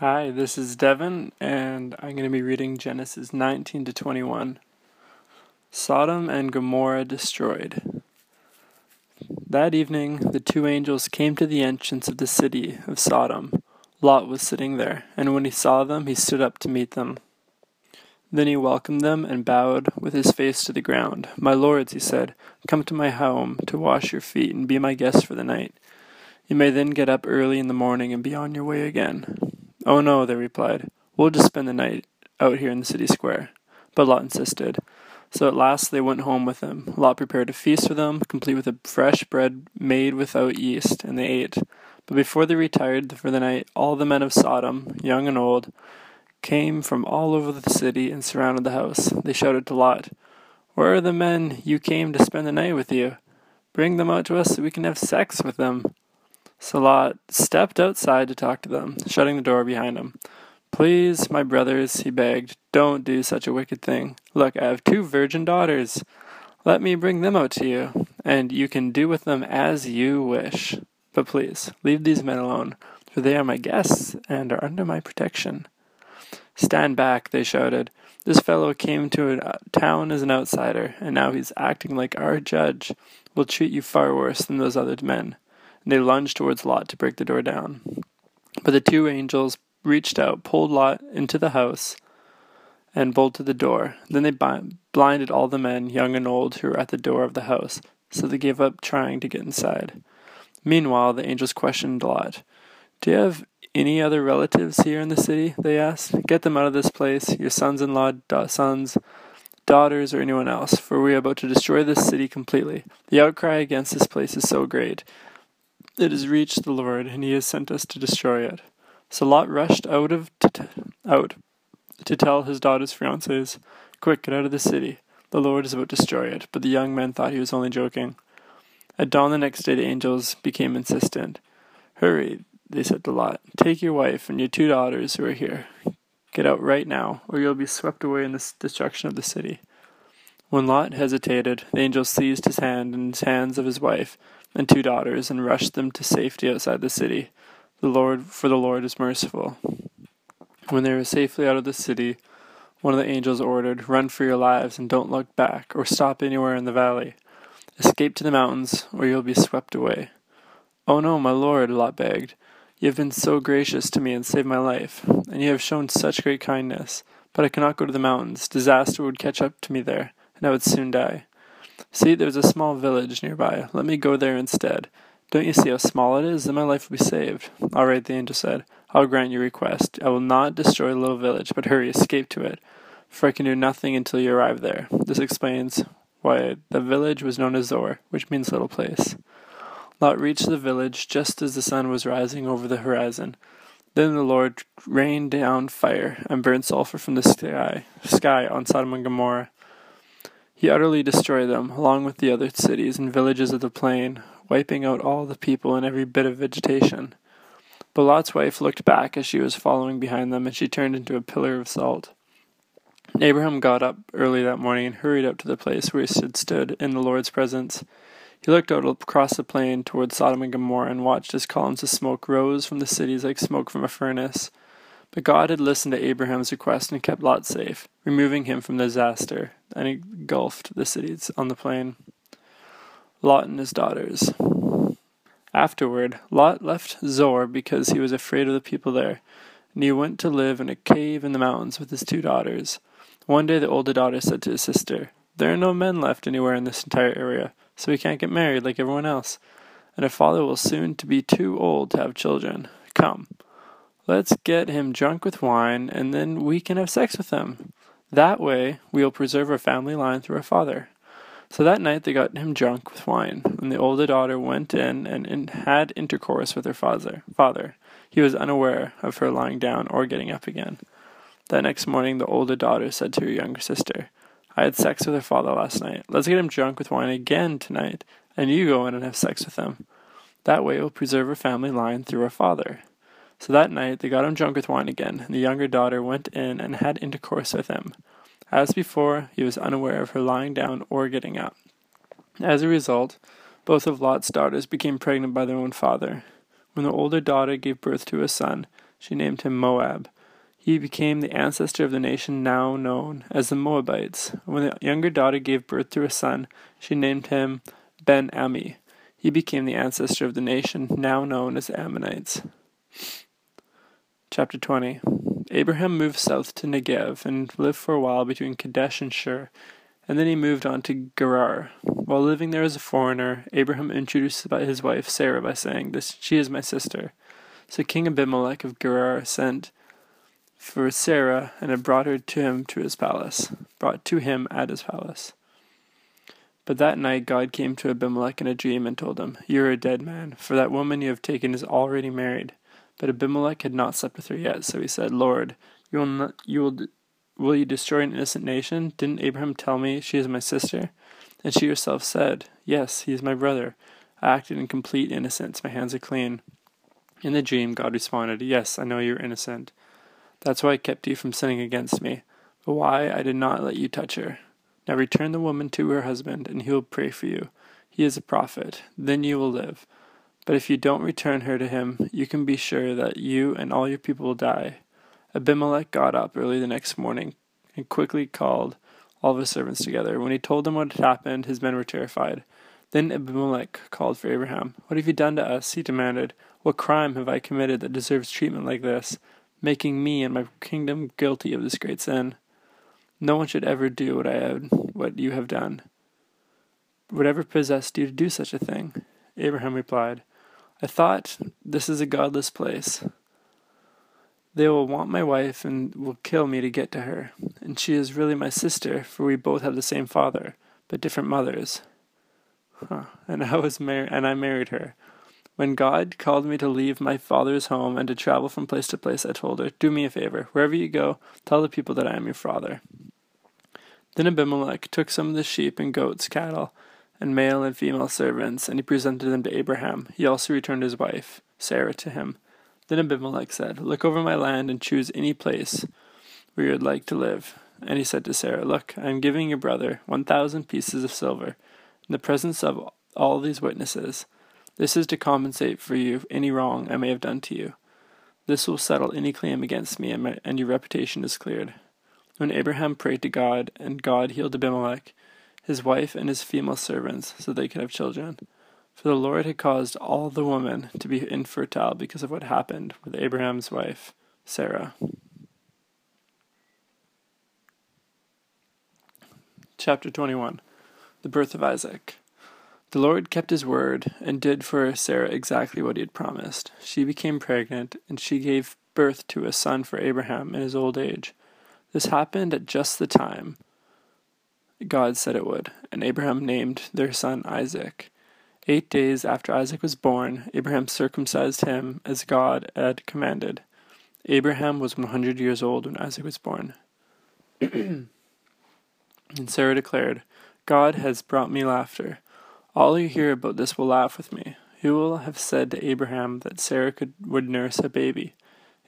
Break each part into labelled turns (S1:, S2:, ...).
S1: Hi, this is Devin, and I'm going to be reading Genesis 19 to 21. Sodom and Gomorrah destroyed. That evening, the two angels came to the entrance of the city of Sodom. Lot was sitting there, and when he saw them, he stood up to meet them. Then he welcomed them and bowed with his face to the ground. My lords, he said, come to my home to wash your feet and be my guests for the night. You may then get up early in the morning and be on your way again. Oh no, they replied. We'll just spend the night out here in the city square. But Lot insisted. So at last they went home with him. Lot prepared a feast for them, complete with a fresh bread made without yeast, and they ate. But before they retired for the night, all the men of Sodom, young and old, came from all over the city and surrounded the house. They shouted to Lot, Where are the men you came to spend the night with you? Bring them out to us so we can have sex with them. So Lot stepped outside to talk to them, shutting the door behind him. Please, my brothers, he begged, don't do such a wicked thing. Look, I have two virgin daughters. Let me bring them out to you, and you can do with them as you wish. But please, leave these men alone, for they are my guests and are under my protection. Stand back, they shouted. This fellow came to a town as an outsider, and now he's acting like our judge. We'll treat you far worse than those other men and they lunged towards Lot to break the door down. But the two angels reached out, pulled Lot into the house, and bolted the door. Then they blinded all the men, young and old, who were at the door of the house, so they gave up trying to get inside. Meanwhile, the angels questioned Lot. Do you have any other relatives here in the city? They asked. Get them out of this place, your sons in law, da- sons, daughters, or anyone else, for we are about to destroy this city completely. The outcry against this place is so great it has reached the Lord, and he has sent us to destroy it. So Lot rushed out of t- out to tell his daughter's fiancés, Quick, get out of the city. The Lord is about to destroy it. But the young men thought he was only joking. At dawn the next day, the angels became insistent. Hurry, they said to Lot. Take your wife and your two daughters who are here. Get out right now, or you'll be swept away in the destruction of the city. When Lot hesitated, the angels seized his hand and the hands of his wife and two daughters and rushed them to safety outside the city. The Lord, for the Lord is merciful. When they were safely out of the city, one of the angels ordered, Run for your lives and don't look back or stop anywhere in the valley. Escape to the mountains, or you'll be swept away. Oh no, my lord, Lot begged. You have been so gracious to me and saved my life, and you have shown such great kindness. But I cannot go to the mountains. Disaster would catch up to me there, and I would soon die. See, there's a small village nearby. Let me go there instead. Don't you see how small it is? Then my life will be saved. All right, the angel said. I'll grant your request. I will not destroy the little village, but hurry, escape to it, for I can do nothing until you arrive there. This explains why the village was known as Zoar, which means little place. Lot reached the village just as the sun was rising over the horizon. Then the Lord rained down fire and burned sulfur from the sky, sky on Sodom and Gomorrah. He utterly destroyed them, along with the other cities and villages of the plain, wiping out all the people and every bit of vegetation. But Lot's wife looked back as she was following behind them, and she turned into a pillar of salt. Abraham got up early that morning and hurried up to the place where he had stood in the Lord's presence. He looked out across the plain towards Sodom and Gomorrah and watched as columns of smoke rose from the cities like smoke from a furnace. But God had listened to Abraham's request and kept Lot safe, removing him from the disaster, and engulfed the cities on the plain. Lot and his daughters. Afterward, Lot left Zoar because he was afraid of the people there, and he went to live in a cave in the mountains with his two daughters. One day the older daughter said to his sister, There are no men left anywhere in this entire area, so we can't get married like everyone else, and our father will soon to be too old to have children. Come, Let's get him drunk with wine, and then we can have sex with him. That way, we'll preserve our family line through our father. So that night they got him drunk with wine, and the older daughter went in and in, had intercourse with her father. Father, he was unaware of her lying down or getting up again. That next morning, the older daughter said to her younger sister, "I had sex with her father last night. Let's get him drunk with wine again tonight, and you go in and have sex with him. That way, we'll preserve our family line through our father." So that night they got him drunk with wine again, and the younger daughter went in and had intercourse with him. As before, he was unaware of her lying down or getting up. As a result, both of Lot's daughters became pregnant by their own father. When the older daughter gave birth to a son, She named him Moab. He became the ancestor of the nation now known as the Moabites. When the younger daughter gave birth to a son, she named him Ben Ammi. He became the ancestor of the nation now known as the Ammonites. Chapter 20 Abraham moved south to Negev and lived for a while between Kadesh and Shur, and then he moved on to Gerar. While living there as a foreigner, Abraham introduced his wife Sarah by saying, "This she is my sister." So King Abimelech of Gerar sent for Sarah and had brought her to him to his palace, brought to him at his palace. But that night God came to Abimelech in a dream and told him, You are a dead man, for that woman you have taken is already married. But Abimelech had not slept with her yet, so he said, Lord, you will not, you will will you destroy an innocent nation? Didn't Abraham tell me she is my sister? And she herself said, Yes, he is my brother. I acted in complete innocence. My hands are clean. In the dream, God responded, Yes, I know you are innocent. That's why I kept you from sinning against me, but why I did not let you touch her. Now return the woman to her husband, and he will pray for you. He is a prophet. Then you will live. But if you don't return her to him, you can be sure that you and all your people will die. Abimelech got up early the next morning and quickly called all of his servants together. When he told them what had happened, his men were terrified. Then Abimelech called for Abraham. What have you done to us? he demanded. What crime have I committed that deserves treatment like this? making me and my kingdom guilty of this great sin. No one should ever do what I have, what you have done. Whatever possessed you to do such a thing? Abraham replied, I thought this is a godless place. They will want my wife and will kill me to get to her, and she is really my sister, for we both have the same father, but different mothers. Huh. And I was mar- and I married her. When God called me to leave my father's home and to travel from place to place, I told her, Do me a favor. Wherever you go, tell the people that I am your father. Then Abimelech took some of the sheep and goats, cattle, and male and female servants, and he presented them to Abraham. He also returned his wife, Sarah, to him. Then Abimelech said, Look over my land and choose any place where you would like to live. And he said to Sarah, Look, I am giving your brother one thousand pieces of silver in the presence of all these witnesses. This is to compensate for you any wrong I may have done to you. This will settle any claim against me, and, my, and your reputation is cleared. When Abraham prayed to God, and God healed Abimelech, his wife, and his female servants, so they could have children. For the Lord had caused all the women to be infertile because of what happened with Abraham's wife, Sarah. Chapter 21 The Birth of Isaac. The Lord kept his word and did for Sarah exactly what he had promised. She became pregnant, and she gave birth to a son for Abraham in his old age. This happened at just the time God said it would, and Abraham named their son Isaac. Eight days after Isaac was born, Abraham circumcised him as God had commanded. Abraham was 100 years old when Isaac was born. and Sarah declared, God has brought me laughter. All who hear about this will laugh with me. Who will have said to Abraham that Sarah could, would nurse a baby?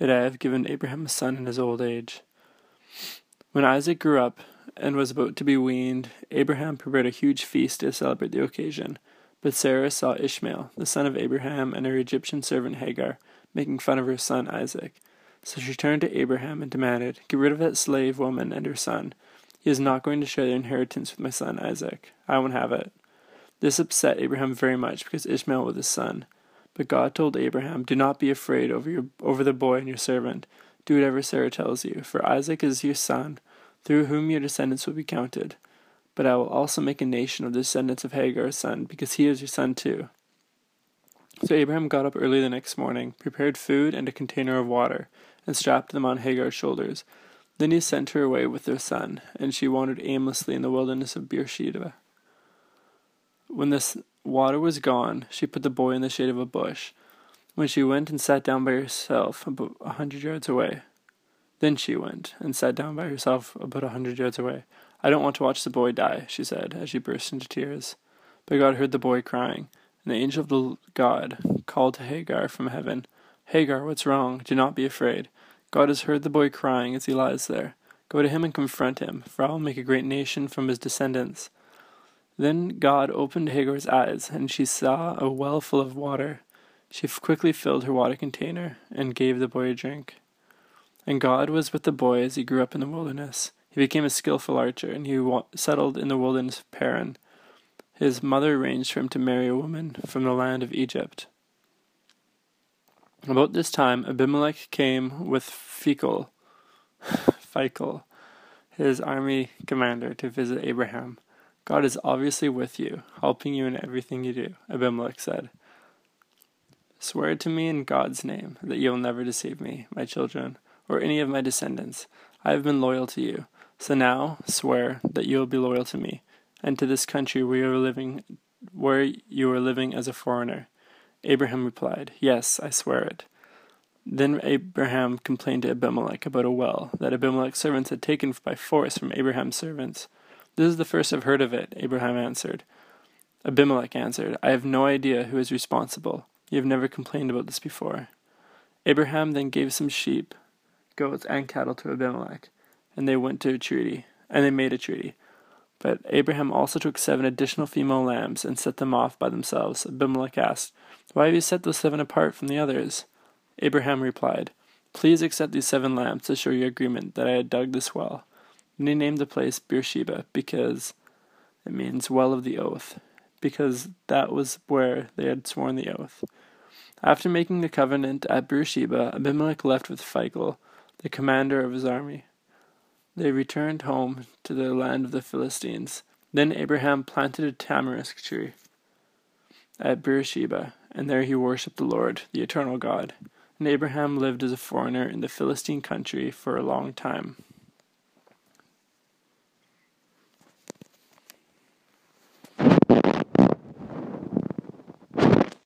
S1: Yet I have given Abraham a son in his old age. When Isaac grew up and was about to be weaned, Abraham prepared a huge feast to celebrate the occasion. But Sarah saw Ishmael, the son of Abraham, and her Egyptian servant Hagar, making fun of her son Isaac. So she turned to Abraham and demanded, Get rid of that slave woman and her son. He is not going to share the inheritance with my son Isaac. I won't have it. This upset Abraham very much because Ishmael was his son. But God told Abraham, Do not be afraid over, your, over the boy and your servant. Do whatever Sarah tells you, for Isaac is your son, through whom your descendants will be counted. But I will also make a nation of the descendants of Hagar's son, because he is your son too. So Abraham got up early the next morning, prepared food and a container of water, and strapped them on Hagar's shoulders. Then he sent her away with their son, and she wandered aimlessly in the wilderness of Beersheba. When the water was gone, she put the boy in the shade of a bush. When she went and sat down by herself about a hundred yards away. Then she went and sat down by herself about a hundred yards away. I don't want to watch the boy die, she said, as she burst into tears. But God heard the boy crying, and the angel of the God called to Hagar from heaven, Hagar, what's wrong? Do not be afraid. God has heard the boy crying as he lies there. Go to him and confront him, for I will make a great nation from his descendants. Then God opened Hagar's eyes, and she saw a well full of water. She quickly filled her water container and gave the boy a drink. And God was with the boy as he grew up in the wilderness. He became a skillful archer, and he settled in the wilderness of Paran. His mother arranged for him to marry a woman from the land of Egypt. About this time, Abimelech came with Phicol, Phicol, his army commander, to visit Abraham. God is obviously with you, helping you in everything you do, Abimelech said. Swear to me in God's name that you will never deceive me, my children, or any of my descendants. I have been loyal to you. So now swear that you will be loyal to me, and to this country where you are living where you are living as a foreigner. Abraham replied, Yes, I swear it. Then Abraham complained to Abimelech about a well that Abimelech's servants had taken by force from Abraham's servants. This is the first I've heard of it, Abraham answered. Abimelech answered, I have no idea who is responsible. You have never complained about this before. Abraham then gave some sheep, goats, and cattle to Abimelech, and they went to a treaty, and they made a treaty. But Abraham also took seven additional female lambs and set them off by themselves. Abimelech asked, Why have you set those seven apart from the others? Abraham replied, Please accept these seven lambs to show your agreement that I had dug this well. And he named the place Beersheba because it means well of the oath, because that was where they had sworn the oath. After making the covenant at Beersheba, Abimelech left with Phicol, the commander of his army. They returned home to the land of the Philistines. Then Abraham planted a tamarisk tree at Beersheba, and there he worshipped the Lord, the eternal God. And Abraham lived as a foreigner in the Philistine country for a long time.